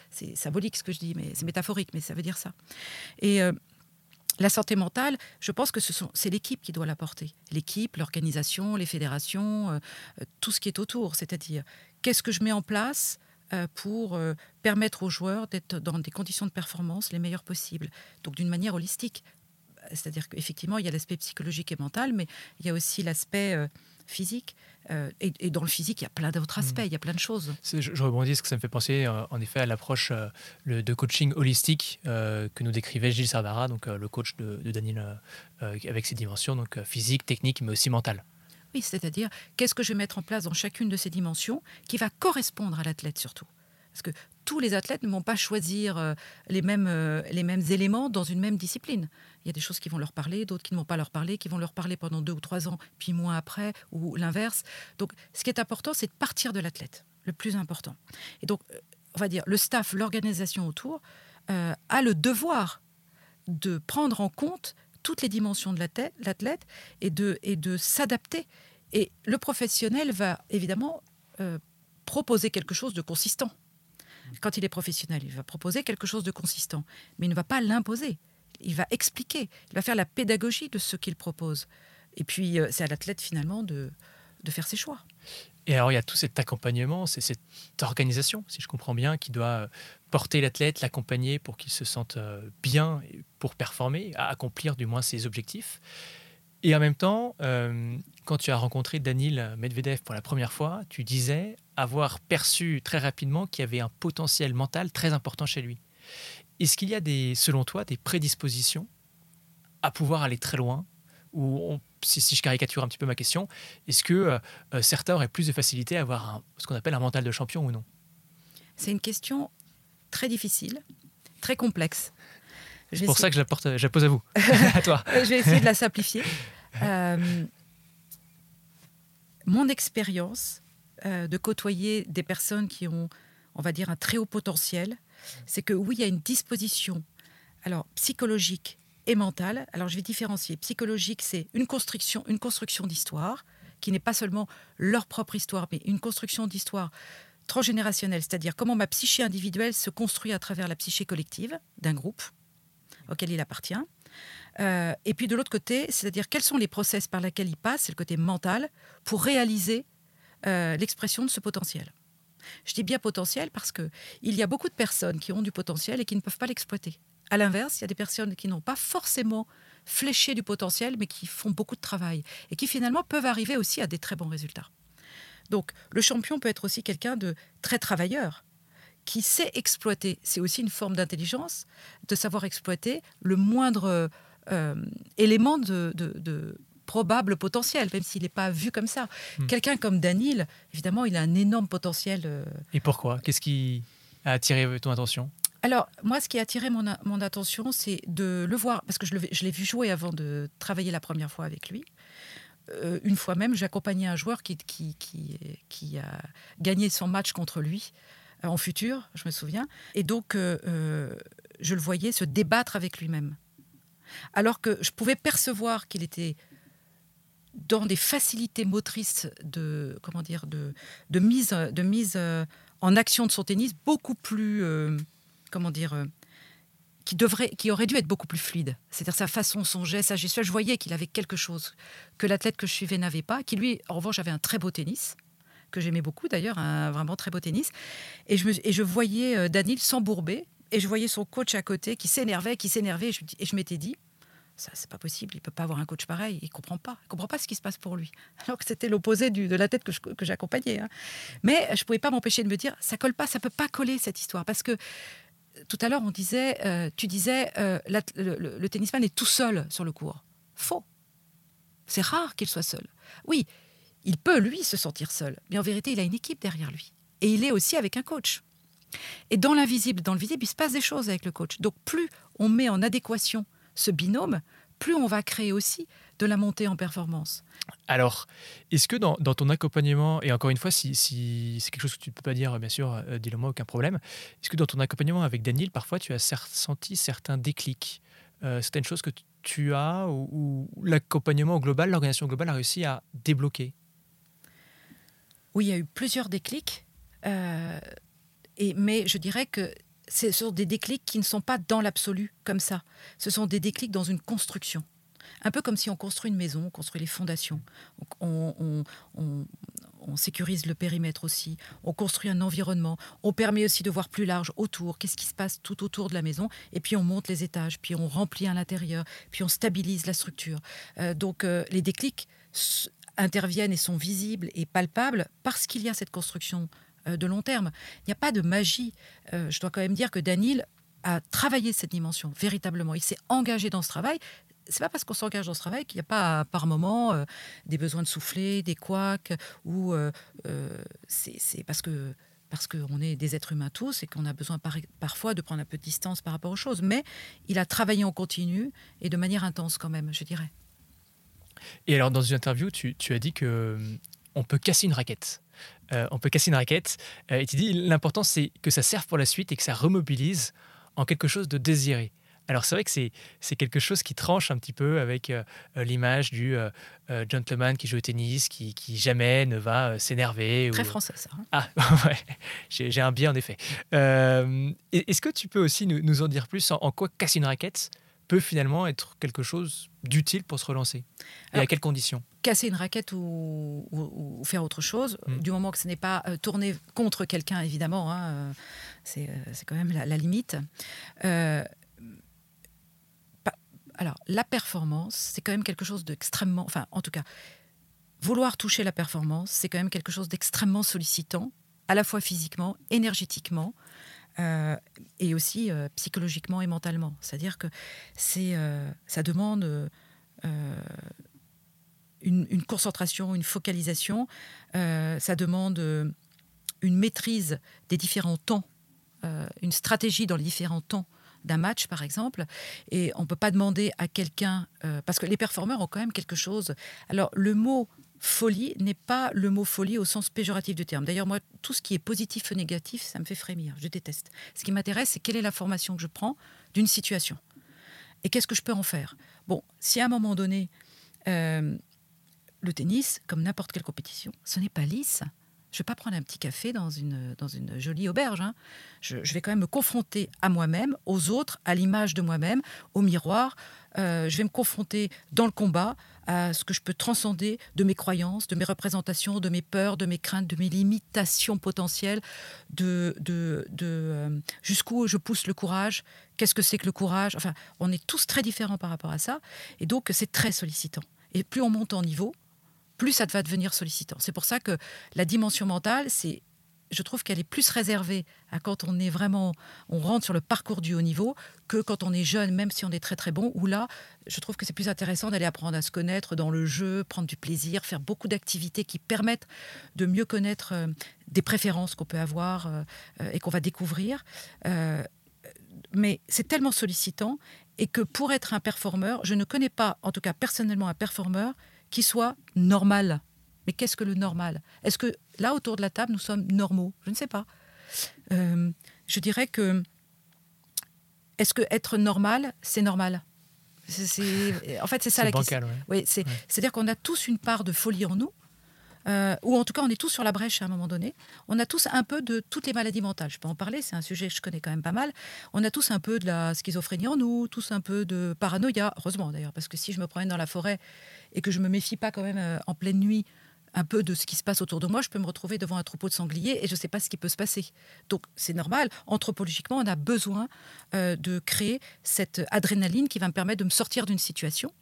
C'est symbolique ce que je dis, mais c'est métaphorique, mais ça veut dire ça. Et euh, la santé mentale, je pense que c'est l'équipe qui doit l'apporter. L'équipe, l'organisation, les fédérations, tout ce qui est autour. C'est-à-dire, qu'est-ce que je mets en place euh, pour permettre aux joueurs d'être dans des conditions de performance les meilleures possibles Donc d'une manière holistique. C'est-à-dire qu'effectivement, il y a l'aspect psychologique et mental, mais il y a aussi l'aspect physique. Euh, et, dans le physique, il y a plein d'autres aspects, il y a plein de choses. Je, je, rebondis parce que ça me fait penser euh, en effet à l'approche euh, de coaching holistique que nous décrivait Gilles Servara, donc le coach de, de Daniel, avec ses dimensions, donc physique, technique, mais aussi mentale. Oui, c'est-à-dire qu'est-ce que je vais mettre en place dans chacune de ces dimensions qui va correspondre à l'athlète surtout? Parce que tous les athlètes ne vont pas choisir euh, les mêmes, euh, les mêmes éléments dans une même discipline. Il y a des choses qui vont leur parler, d'autres qui ne vont pas leur parler, qui vont leur parler pendant deux ou trois ans, puis moins après, ou l'inverse. Donc, ce qui est important, c'est de partir de l'athlète, le plus important. Et donc, euh, on va dire, le staff, l'organisation autour, a le devoir de prendre en compte toutes les dimensions de l'athlète et de, et de s'adapter. Et le professionnel va évidemment proposer quelque chose de consistant quand il est professionnel, il va proposer quelque chose de consistant, mais il ne va pas l'imposer. Il va expliquer, il va faire la pédagogie de ce qu'il propose. Et puis, euh, c'est à l'athlète finalement de, de faire ses choix. Et alors, il y a tout cet accompagnement, c'est cette organisation, si je comprends bien, qui doit euh, porter l'athlète, l'accompagner pour qu'il se sente euh, bien pour performer, à accomplir du moins ses objectifs. Et en même temps, quand tu as rencontré Danil Medvedev pour la première fois, tu disais avoir perçu très rapidement qu'il y avait un potentiel mental très important chez lui. Est-ce qu'il y a, des, selon toi, des prédispositions à pouvoir aller très loin Ou si, je caricature un petit peu ma question, est-ce que euh, euh, certains auraient plus de facilité à avoir ce qu'on appelle un mental de champion ou non? C'est une question très difficile, très complexe. C'est pour ça que je la, porte, je la pose à vous, [laughs] à toi. je vais essayer de la simplifier. [laughs] Euh, mon expérience euh, de côtoyer des personnes qui ont, on va dire, un très haut potentiel, c'est que oui, il y a une disposition, alors psychologique et mentale. Alors je vais différencier. Psychologique, c'est une construction, une construction d'histoire qui n'est pas seulement leur propre histoire, mais une construction d'histoire transgénérationnelle, c'est-à-dire comment ma psyché individuelle se construit à travers la psyché collective d'un groupe auquel il appartient. Euh, et puis de l'autre côté, c'est-à-dire quels sont les process par lesquels il passe, c'est le côté mental, pour réaliser euh, l'expression de ce potentiel. Je dis bien potentiel parce que il y a beaucoup de personnes qui ont du potentiel et qui ne peuvent pas l'exploiter. À l'inverse, il y a des personnes qui n'ont pas forcément fléché du potentiel, mais qui font beaucoup de travail et qui finalement peuvent arriver aussi à des très bons résultats. Donc, le champion peut être aussi quelqu'un de très travailleur, qui sait exploiter. C'est aussi une forme d'intelligence, de savoir exploiter le moindre euh, élément de, probable potentiel, même s'il n'est pas vu comme ça. Hmm. Quelqu'un comme Danil, évidemment, il a un énorme potentiel. Euh. Et pourquoi? Qu'est-ce qui a attiré ton attention? Alors, moi, ce qui a attiré mon, attention, c'est de le voir, parce que je l'ai vu jouer avant de travailler la première fois avec lui. Euh, une fois même, j'accompagnais un joueur qui, a gagné son match contre lui euh, en futur, je me souviens. Et donc, je le voyais se débattre avec lui-même. Alors que je pouvais percevoir qu'il était dans des facilités motrices de comment dire de, mise euh, en action de son tennis beaucoup plus euh, comment dire euh, qui devrait qui aurait dû être beaucoup plus fluide c'est-à-dire sa façon son geste sa gestuelle je voyais qu'il avait quelque chose que l'athlète que je suivais n'avait pas qui lui en revanche avait un très beau tennis que j'aimais beaucoup d'ailleurs un vraiment très beau tennis et je me, et je voyais Daniel s'embourber et je voyais son coach à côté qui s'énervait qui s'énervait et je, et je m'étais dit Ça, c'est pas possible. Il peut pas avoir un coach pareil. Il comprend pas. Il comprend pas ce qui se passe pour lui. [laughs] Alors que c'était l'opposé de la tête que, j'accompagnais. Hein. Mais je pouvais pas m'empêcher de me dire, ça colle pas, ça peut pas coller cette histoire, parce que tout à l'heure on disait, euh, tu disais, euh, le, le tennisman est tout seul sur le cours. Faux. C'est rare qu'il soit seul. Oui, il peut lui se sentir seul, mais en vérité, il a une équipe derrière lui. Et il est aussi avec un coach. Et dans l'invisible, dans le visible, il se passe des choses avec le coach. Donc plus on met en adéquation ce binôme, plus on va créer aussi de la montée en performance. Alors, est-ce que dans, ton accompagnement, et encore une fois, si, c'est quelque chose que tu ne peux pas dire, bien sûr, euh, dis-le moi, aucun problème, est-ce que dans ton accompagnement avec Daniel, parfois tu as senti certains déclics, euh, certaines choses que tu as ou, l'accompagnement global, l'organisation globale a réussi à débloquer? Oui, il y a eu plusieurs déclics. Euh, et, mais je dirais que ce sont des déclics qui ne sont pas dans l'absolu comme ça. Ce sont des déclics dans une construction. Un peu comme si on construit une maison, on construit les fondations, on, sécurise le périmètre aussi, on construit un environnement, on permet aussi de voir plus large autour, qu'est-ce qui se passe tout autour de la maison, et puis on monte les étages, puis on remplit à l'intérieur, puis on stabilise la structure. Euh, donc euh, les déclics interviennent et sont visibles et palpables parce qu'il y a cette construction de long terme. Il n'y a pas de magie. Euh, je dois quand même dire que Daniel a travaillé cette dimension véritablement. Il s'est engagé dans ce travail. C'est pas parce qu'on s'engage dans ce travail qu'il n'y a pas par moment euh, des besoins de souffler, des couacs, ou c'est parce que parce qu'on est des êtres humains tous et qu'on a besoin parfois de prendre un peu de distance par rapport aux choses. Mais il a travaillé en continu et de manière intense quand même, je dirais. Et alors, dans une interview, tu, tu as dit que on peut casser une raquette. Euh, on peut casser une raquette. Euh, et tu dis, l'important, c'est que ça serve pour la suite et que ça remobilise en quelque chose de désiré. Alors c'est vrai que c'est quelque chose qui tranche un petit peu avec euh, l'image du gentleman qui joue au tennis, qui, jamais ne va s'énerver. Très français ça. Hein. Ah [laughs] ouais, j'ai un biais en effet. Est-ce que tu peux aussi nous, en dire plus en quoi casser une raquette peut finalement être quelque chose d'utile pour se relancer Et à quelles conditions? Casser une raquette ou, faire autre chose, hmm. du moment que ce n'est pas euh, tourné contre quelqu'un, évidemment, hein, euh, euh, c'est quand même la, limite. alors, la performance, c'est quand même quelque chose d'extrêmement... Enfin, en tout cas, vouloir toucher la performance, c'est quand même quelque chose d'extrêmement sollicitant, à la fois physiquement, énergétiquement. Euh, et aussi euh, psychologiquement et mentalement. C'est-à-dire que c'est, euh, ça demande une, concentration, une focalisation, ça demande une maîtrise des différents temps, une stratégie dans les différents temps d'un match, par exemple. Et on ne peut pas demander à quelqu'un, parce que les performeurs ont quand même quelque chose. Alors, le mot folie n'est pas le mot folie au sens péjoratif du terme. D'ailleurs, moi, tout ce qui est positif ou négatif, ça me fait frémir. Je déteste. Ce qui m'intéresse, c'est quelle est la formation que je prends d'une situation. Et qu'est-ce que je peux en faire? Bon, si à un moment donné, euh, le tennis, comme n'importe quelle compétition, ce n'est pas lisse. Je ne vais pas prendre un petit café dans une, dans une jolie auberge. Hein. Je, vais quand même me confronter à moi-même, aux autres, à l'image de moi-même, au miroir. Euh, je vais me confronter dans le combat à ce que je peux transcender de mes croyances, de mes représentations, de mes peurs, de mes craintes, de mes limitations potentielles, de, euh, jusqu'où je pousse le courage, qu'est-ce que c'est que le courage? Enfin, on est tous très différents par rapport à ça, et donc c'est très sollicitant. Et plus on monte en niveau, plus ça va devenir sollicitant. C'est pour ça que la dimension mentale, c'est je trouve qu'elle est plus réservée à quand on est vraiment, on rentre sur le parcours du haut niveau, que quand on est jeune, même si on est très très bon, où là, je trouve que c'est plus intéressant d'aller apprendre à se connaître dans le jeu, prendre du plaisir, faire beaucoup d'activités qui permettent de mieux connaître euh, des préférences qu'on peut avoir euh, euh, et qu'on va découvrir. mais c'est tellement sollicitant et que pour être un performeur, je ne connais pas, en tout cas personnellement, un performeur qui soit normal mais qu'est-ce que le normal? Est-ce que là, autour de la table, nous sommes normaux? Je ne sais pas. Euh, je dirais que est-ce que être normal, c'est normal? En fait, c'est ça la question. Oui, c'est-à-dire qu'on a tous une part de folie en nous. Euh, ou en tout cas, on est tous sur la brèche à un moment donné. On a tous un peu de toutes les maladies mentales. Je peux en parler, c'est un sujet que je connais quand même pas mal. On a tous un peu de la schizophrénie en nous, tous un peu de paranoïa, heureusement d'ailleurs, parce que si je me promène dans la forêt et que je me méfie pas quand même euh, en pleine nuit un peu de ce qui se passe autour de moi, je peux me retrouver devant un troupeau de sangliers et je ne sais pas ce qui peut se passer. Donc c'est normal, anthropologiquement, on a besoin euh, de créer cette adrénaline qui va me permettre de me sortir d'une situation,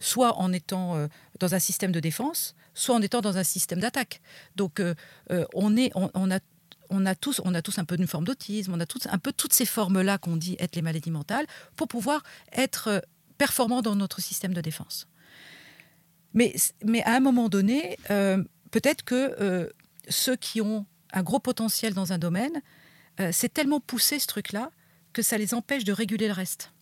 soit en étant euh, dans un système de défense, soit en étant dans un système d'attaque. Donc euh, on, est, on, a on a tous, on a tous un peu une forme d'autisme, on a tous un peu toutes ces formes-là qu'on dit être les maladies mentales pour pouvoir être performant dans notre système de défense. Mais, mais à un moment donné, euh, peut-être que euh, ceux qui ont un gros potentiel dans un domaine, euh, c'est tellement poussé ce truc-là que ça les empêche de réguler le reste.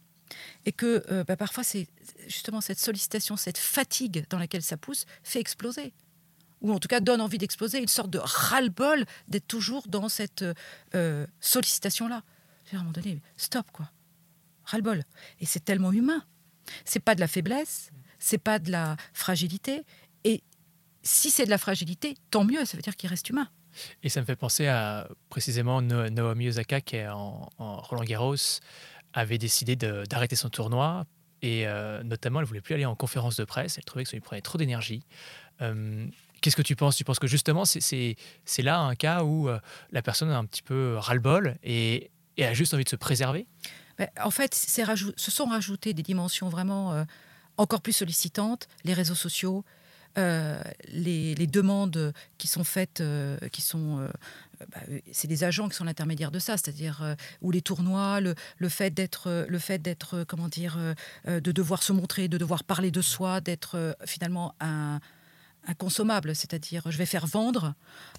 Et que bah, parfois, c'est justement cette sollicitation, cette fatigue dans laquelle ça pousse, fait exploser. Ou en tout cas donne envie d'exploser, une sorte de ras-le-bol d'être toujours dans cette sollicitation-là. À un moment donné, stop quoi. Ras-le-bol. Et c'est tellement humain. C'est pas de la faiblesse, c'est pas de la fragilité. Et si c'est de la fragilité, tant mieux, ça veut dire qu'il reste humain. Et ça me fait penser à précisément Naomi Osaka qui est en, Roland Garros avait décidé d'arrêter son tournoi et euh, notamment elle voulait plus aller en conférence de presse. Elle trouvait que ça lui prenait trop d'énergie. Euh, qu'est-ce que tu penses? Tu penses que justement c'est là un cas où euh, la personne a un petit peu ras-le-bol et, et, a juste envie de se préserver? Ben, En fait, se sont rajoutées des dimensions vraiment encore plus sollicitantes, les réseaux sociaux, euh, les, demandes qui sont faites, euh, qui sont, euh, bah, c'est des agents qui sont l'intermédiaire de ça, c'est-à-dire ou les tournois, le, fait d'être, le fait d'être, comment dire, de devoir se montrer, de devoir parler de soi, d'être finalement un, consommable, c'est-à-dire je vais faire vendre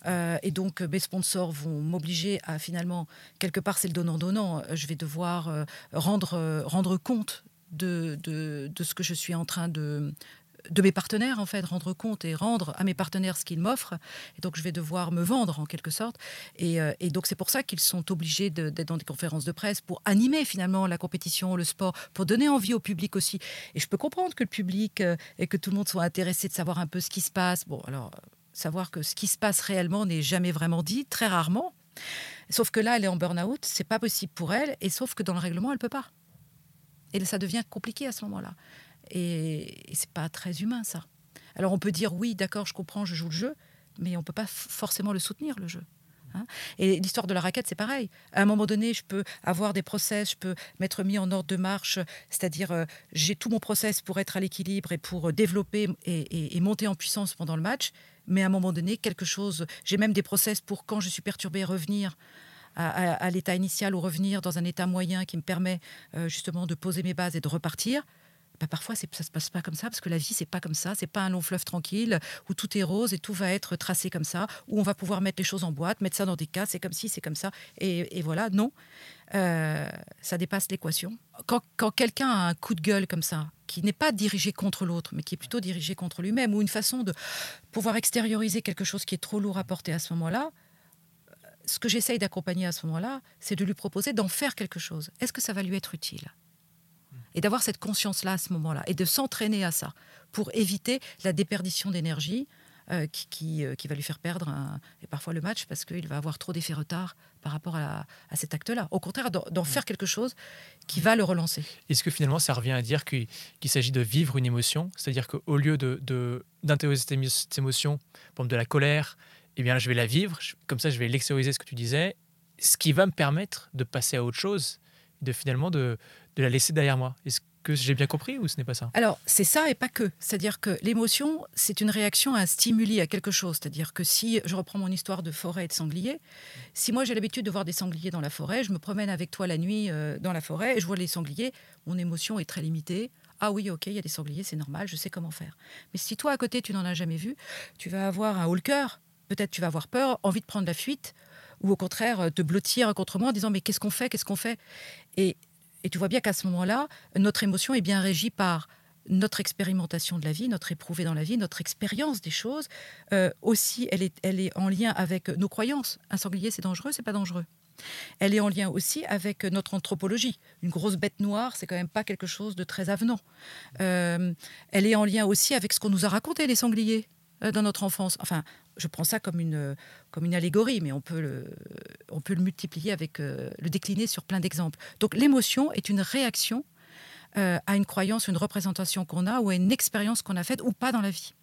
et donc mes sponsors vont m'obliger à finalement quelque part c'est le donnant donnant, je vais devoir rendre rendre compte de, de, ce que je suis en train de, de mes partenaires, en fait, rendre compte et rendre à mes partenaires ce qu'ils m'offrent. Et donc, je vais devoir me vendre, en quelque sorte. Et, euh, donc, c'est pour ça qu'ils sont obligés d'être dans des conférences de presse pour animer, finalement, la compétition, le sport, pour donner envie au public aussi. Et je peux comprendre que le public euh, et que tout le monde soit intéressé de savoir un peu ce qui se passe. Bon, alors, savoir que ce qui se passe réellement n'est jamais vraiment dit, très rarement. Sauf que là, elle est en burn-out, c'est pas possible pour elle, et sauf que dans le règlement, elle peut pas. Et ça devient compliqué à ce moment-là. Et, et c'est pas très humain, ça. Alors on peut dire oui, d'accord, je comprends, je joue le jeu, mais on peut pas forcément le soutenir, le jeu. Hein. et l'histoire de la raquette, c'est pareil. À un moment donné, je peux avoir des process, je peux m'être mis en ordre de marche, c'est-à-dire euh, j'ai tout mon process pour être à l'équilibre et pour développer et, et, monter en puissance pendant le match. Mais à un moment donné, quelque chose, j'ai même des process pour quand je suis perturbé revenir à, l'état initial ou revenir dans un état moyen qui me permet euh, justement de poser mes bases et de repartir. Bah parfois, ça se passe pas comme ça parce que la vie c'est pas comme ça. C'est pas un long fleuve tranquille où tout est rose et tout va être tracé comme ça. Où on va pouvoir mettre les choses en boîte, mettre ça dans des cas. C'est comme si, c'est comme ça. Et, voilà, non, euh, ça dépasse l'équation. Quand, quand quelqu'un a un coup de gueule comme ça, qui n'est pas dirigé contre l'autre, mais qui est plutôt dirigé contre lui-même, ou une façon de pouvoir extérioriser quelque chose qui est trop lourd à porter à ce moment-là, ce que j'essaye d'accompagner à ce moment-là, c'est de lui proposer d'en faire quelque chose. Est-ce que ça va lui être utile? Et d'avoir cette conscience-là à ce moment-là, et de s'entraîner à ça, pour éviter la déperdition d'énergie euh, qui, euh, qui, va lui faire perdre et parfois le match parce qu'il va avoir trop d'effets retard par rapport à, cet acte-là. Au contraire, d'en faire quelque chose qui va le relancer. Est-ce que finalement, ça revient à dire qu'il s'agit de vivre une émotion? C'est-à-dire qu'au lieu de, cette émotion, par exemple de la colère, eh bien, je vais la vivre, comme ça, je vais l'extérioriser ce que tu disais, ce qui va me permettre de passer à autre chose, de finalement de, de la laisser derrière moi. Est-ce que j'ai bien compris ou ce n'est pas ça? Alors, c'est ça et pas que. C'est-à-dire que l'émotion, c'est une réaction à un stimuli, à quelque chose. C'est-à-dire que si je reprends mon histoire de forêt et de sanglier, si moi j'ai l'habitude de voir des sangliers dans la forêt, je me promène avec toi la nuit euh, dans la forêt et je vois les sangliers, mon émotion est très limitée. Ah oui, ok, il y a des sangliers, c'est normal, je sais comment faire. Mais si toi à côté tu n'en as jamais vu, tu vas avoir un haut le peut-être tu vas avoir peur, envie de prendre la fuite, ou au contraire euh, te blottir contre moi en disant mais qu'est-ce qu'on fait, qu'est-ce qu'on fait? Et, tu vois bien qu'à ce moment-là, notre émotion est bien régie par notre expérimentation de la vie, notre éprouvé dans la vie, notre expérience des choses. Euh, aussi, elle est, elle est en lien avec nos croyances. Un sanglier, c'est dangereux, c'est pas dangereux. Elle est en lien aussi avec notre anthropologie. Une grosse bête noire, c'est quand même pas quelque chose de très avenant. Euh, elle est en lien aussi avec ce qu'on nous a raconté les sangliers dans notre enfance. Enfin, je prends ça comme une, comme une allégorie, mais on peut le, on peut le multiplier avec, euh, le décliner sur plein d'exemples. Donc l'émotion est une réaction euh, à une croyance, une représentation qu'on a ou à une expérience qu'on a faite ou pas dans la vie.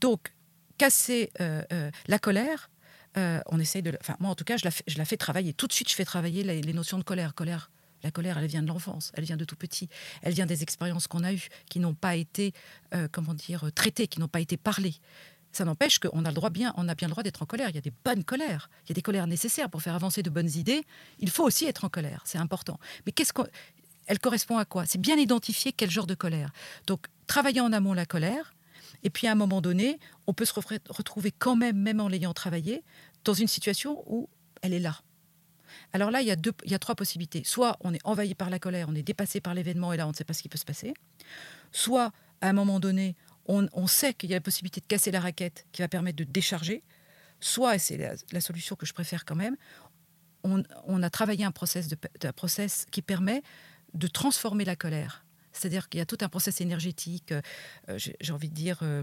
Donc, casser la colère, on essaye de. Enfin, moi, en tout cas, je la, je la fais travailler. Tout de suite, je fais travailler les, les notions de colère. Colère, la colère, elle vient de l'enfance, elle vient de tout petit, elle vient des expériences qu'on a eues, qui n'ont pas été, comment dire, traitées, qui n'ont pas été parlées. Ça n'empêche qu'on a le droit bien, on a bien le droit d'être en colère. Il y a des bonnes colères, il y a des colères nécessaires pour faire avancer de bonnes idées. Il faut aussi être en colère, c'est important. Mais qu'est-ce elle correspond à quoi? C'est bien identifier quel genre de colère. Donc, travailler en amont la colère, et puis à un moment donné, on peut se retrouver quand même, même en l'ayant travaillé, dans une situation où elle est là. Alors là, il y, a deux, il y a trois possibilités. Soit on est envahi par la colère, on est dépassé par l'événement, et là, on ne sait pas ce qui peut se passer. Soit, à un moment donné, on, sait qu'il y a la possibilité de casser la raquette qui va permettre de décharger, soit, et c'est la, solution que je préfère quand même, on, a travaillé un process, de, process qui permet de transformer la colère. C'est-à-dire qu'il y a tout un process énergétique, euh, j'ai envie de dire... Euh,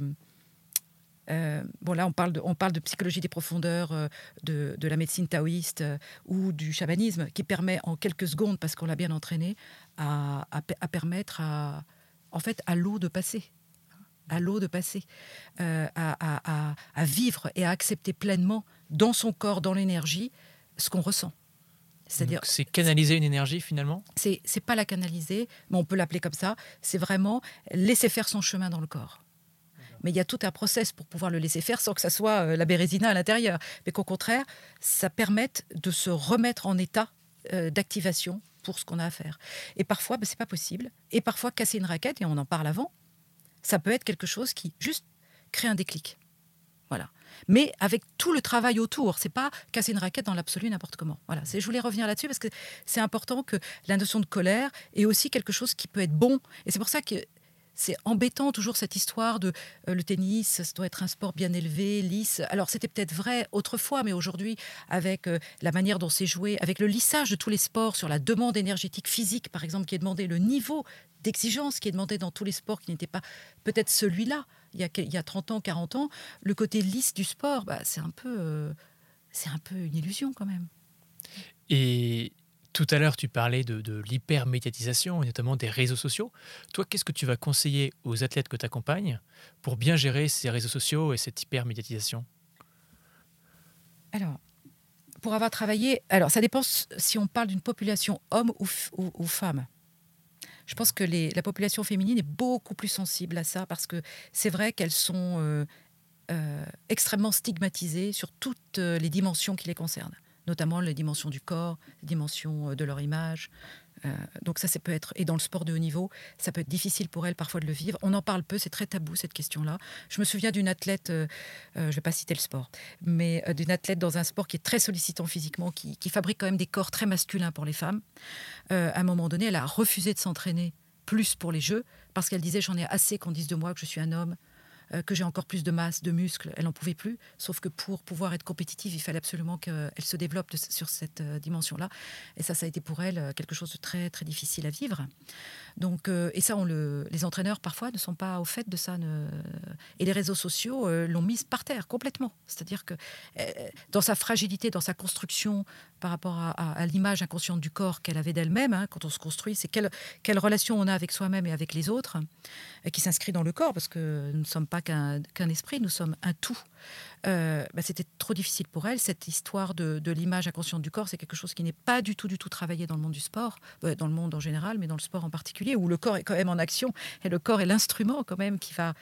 euh, bon, là, on parle de, on parle de psychologie des profondeurs, de, la médecine taoïste ou du chamanisme, qui permet en quelques secondes, parce qu'on l'a bien entraîné, à, à, permettre à, en fait, à l'eau de passer à l'eau de passer, euh, à, vivre et à accepter pleinement dans son corps, dans l'énergie, ce qu'on ressent. C'est-à-dire, c'est canaliser une énergie finalement? C'est c'est pas la canaliser, mais on peut l'appeler comme ça. C'est vraiment laisser faire son chemin dans le corps. Mais il y a tout un process pour pouvoir le laisser faire sans que ça soit euh, la bérésina à l'intérieur, mais qu'au contraire, ça permette de se remettre en état euh, d'activation pour ce qu'on a à faire. Et parfois, ben, c'est pas possible. Et parfois, casser une raquette, et on en parle avant, ça peut être quelque chose qui juste crée un déclic. Voilà. Mais avec tout le travail autour, c'est pas casser une raquette dans l'absolu n'importe comment. Voilà. Je voulais revenir là-dessus parce que c'est important que la notion de colère est aussi quelque chose qui peut être bon. Et c'est pour ça que c'est embêtant toujours cette histoire de euh, le tennis, ça doit être un sport bien élevé, lisse. Alors c'était peut-être vrai autrefois, mais aujourd'hui, avec euh, la manière dont c'est joué, avec le lissage de tous les sports sur la demande énergétique physique, par exemple, qui est demandé, le niveau d'exigence qui est demandé dans tous les sports qui n'était pas peut-être celui-là il y, a, il y a 30 ans, 40 ans, le côté lisse du sport, bah, c'est un, peu, euh, c'est un peu une illusion quand même. Et tout à l'heure, tu parlais de, de l'hypermédiatisation, et notamment des réseaux sociaux. Toi, qu'est-ce que tu vas conseiller aux athlètes que tu accompagnes pour bien gérer ces réseaux sociaux et cette hypermédiatisation? Alors, pour avoir travaillé, alors ça dépend si on parle d'une population homme ou, ou femme. Je pense que la population féminine est beaucoup plus sensible à ça parce que c'est vrai qu'elles sont euh, euh, extrêmement stigmatisées sur toutes euh, les dimensions qui les concernent, notamment les dimensions du corps, les dimensions de leur image, euh, donc ça, ça peut être, et dans le sport de haut niveau, ça peut être difficile pour elle parfois de le vivre. On en parle peu, c'est très tabou cette question-là. Je me souviens d'une athlète, euh, euh, je ne vais pas citer le sport, mais d'une athlète dans un sport qui est très sollicitant physiquement, qui, qui, fabrique quand même des corps très masculins pour les femmes. à un moment donné, elle a refusé de s'entraîner plus pour les Jeux parce qu'elle disait j'en ai assez qu'on dise de moi que je suis un homme, euh, que j'ai encore plus de masse, de muscles. Elle n'en pouvait plus. Sauf que pour pouvoir être compétitive, il fallait absolument qu'elle se développe sur cette euh, dimension-là. Et ça, ça a été pour elle euh, quelque chose de très, très difficile à vivre. Donc, et ça, les entraîneurs, parfois, ne sont pas au fait de ça. Et les réseaux sociaux l'ont mise par terre complètement. C'est-à-dire que dans sa fragilité, dans sa construction par rapport à, l'image inconsciente du corps qu'elle avait d'elle-même, hein, quand on se construit, c'est quelle, quelle relation on a avec soi-même et avec les autres, qui s'inscrit dans le corps, parce que nous ne sommes pas qu'un esprit, nous sommes un tout. Euh, bah, c'était trop difficile pour elle. Cette histoire de, l'image inconsciente du corps, c'est quelque chose qui n'est pas du tout, du tout travaillé dans le monde du sport, euh, dans le monde en général, mais dans le sport en particulier, où le corps est quand même en action et le corps est l'instrument quand même qui va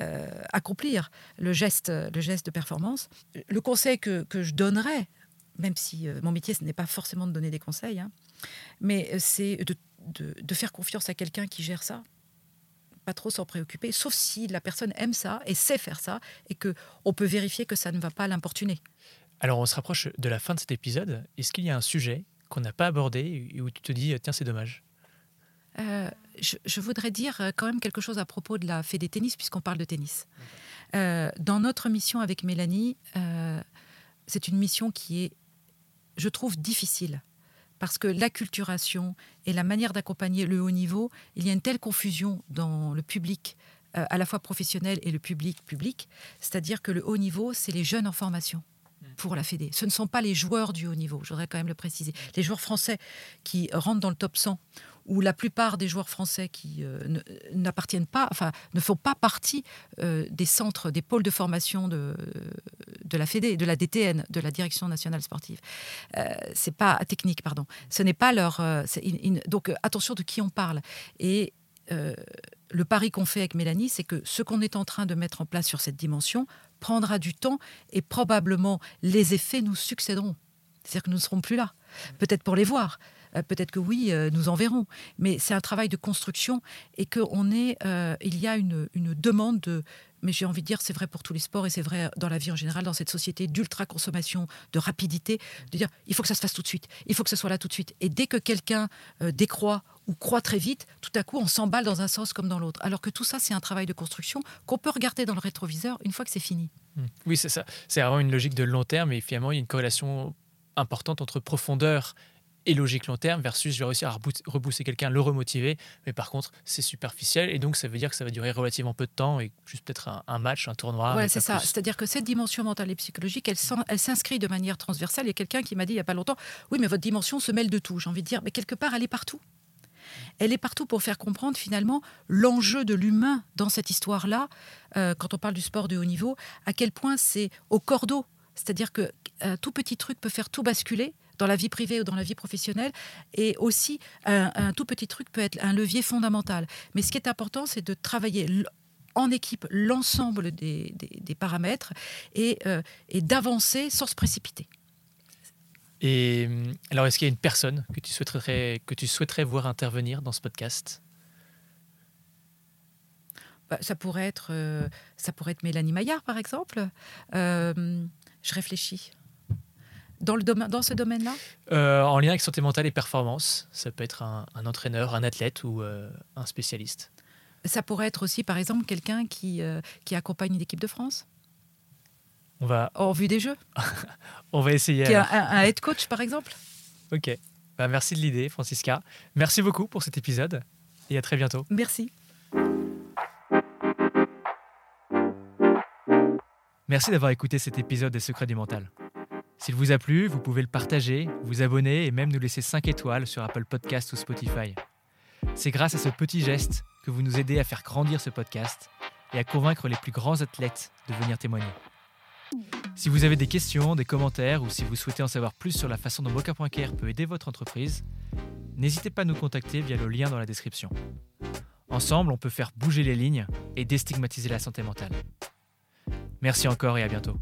euh, accomplir le geste, le geste de performance. Le conseil que, je donnerais, même si mon métier ce n'est pas forcément de donner des conseils, hein, mais c'est de faire confiance à quelqu'un qui gère ça, pas trop s'en préoccuper, sauf si la personne aime ça et sait faire ça et que on peut vérifier que ça ne va pas l'importuner. Alors on se rapproche de la fin de cet épisode. Est-ce qu'il y a un sujet qu'on n'a pas abordé et où tu te dis tiens c'est dommage? Euh, je, voudrais dire euh, quand même quelque chose à propos de la Fédé Tennis puisqu'on parle de tennis. Euh, dans notre mission avec Mélanie, c'est une mission qui est, je trouve, difficile parce que l'acculturation et la manière d'accompagner le haut niveau, il y a une telle confusion dans le public, euh, à la fois professionnel et le public public, c'est-à-dire que le haut niveau, c'est les jeunes en formation pour la Fédé. Ce ne sont pas les joueurs du haut niveau, je voudrais quand même le préciser. Les joueurs français qui rentrent dans le top 100 où la plupart des joueurs français qui euh, n'appartiennent pas, enfin, ne font pas partie euh, des centres, des pôles de formation de, la Fédé, de la DTN, de la Direction nationale sportive. Euh, c'est pas technique, pardon. Ce n'est pas leur. donc attention de qui on parle. Et le pari qu'on fait avec Mélanie, c'est que ce qu'on est en train de mettre en place sur cette dimension prendra du temps et probablement les effets nous succéderont. C'est-à-dire que nous ne serons plus là. Peut-être pour les voir, euh, peut-être que oui, euh, nous en verrons. Mais c'est un travail de construction et qu'on est, euh, il y a une, demande de. Mais j'ai envie de dire, c'est vrai pour tous les sports et c'est vrai dans la vie en général, dans cette société d'ultra-consommation, de rapidité, de dire il faut que ça se fasse tout de suite, il faut que ce soit là tout de suite. Et dès que quelqu'un décroît ou croit très vite, tout à coup on s'emballe dans un sens comme dans l'autre. Alors que tout ça, c'est un travail de construction qu'on peut regarder dans le rétroviseur une fois que c'est fini. Mmh. Oui, c'est ça. C'est vraiment une logique de long terme et finalement, il y a une corrélation importante entre profondeur et logique long terme versus je vais réussir à repousser quelqu'un, le remotiver. Mais par contre, c'est superficiel et donc ça veut dire que ça va durer relativement peu de temps et juste peut-être un, match, un tournoi. Ouais, c'est ça. C'est-à-dire que cette dimension mentale et psychologique, elle, elle s'inscrit de manière transversale. Il y a quelqu'un qui m'a dit il n'y a pas longtemps Oui, mais votre dimension se mêle de tout. J'ai envie de dire Mais quelque part, elle est partout. Elle est partout pour faire comprendre finalement l'enjeu de l'humain dans cette histoire-là, euh, quand on parle du sport de haut niveau, à quel point c'est au cordeau. C'est-à-dire que un tout petit truc peut faire tout basculer dans la vie privée ou dans la vie professionnelle. Et aussi, un, tout petit truc peut être un levier fondamental. Mais ce qui est important, c'est de travailler en équipe l'ensemble des, paramètres et, euh, et d'avancer sans se précipiter. Et alors, est-ce qu'il y a une personne que tu souhaiterais, que tu souhaiterais voir intervenir dans ce podcast? Bah, ça, pourrait être, euh, ça pourrait être Mélanie Maillard, par exemple. Euh, je réfléchis. Dans, le domaine, dans ce domaine-là? Euh, En lien avec santé mentale et performance. Ça peut être un, entraîneur, un athlète ou euh, un spécialiste. Ça pourrait être aussi, par exemple, quelqu'un qui, euh, qui accompagne une équipe de France? On va... En vue des Jeux? [laughs] On va essayer. Qui un, un, head coach, par exemple? Ok. Bah, merci de l'idée, Francisca. Merci beaucoup pour cet épisode et à très bientôt. Merci. Merci d'avoir écouté cet épisode des Secrets du Mental. S'il vous a plu, vous pouvez le partager, vous abonner et même nous laisser 5 étoiles sur Apple Podcast ou Spotify. C'est grâce à ce petit geste que vous nous aidez à faire grandir ce podcast et à convaincre les plus grands athlètes de venir témoigner. Si vous avez des questions, des commentaires ou si vous souhaitez en savoir plus sur la façon dont Mocha.care peut aider votre entreprise, n'hésitez pas à nous contacter via le lien dans la description. Ensemble, on peut faire bouger les lignes et déstigmatiser la santé mentale. Merci encore et à bientôt.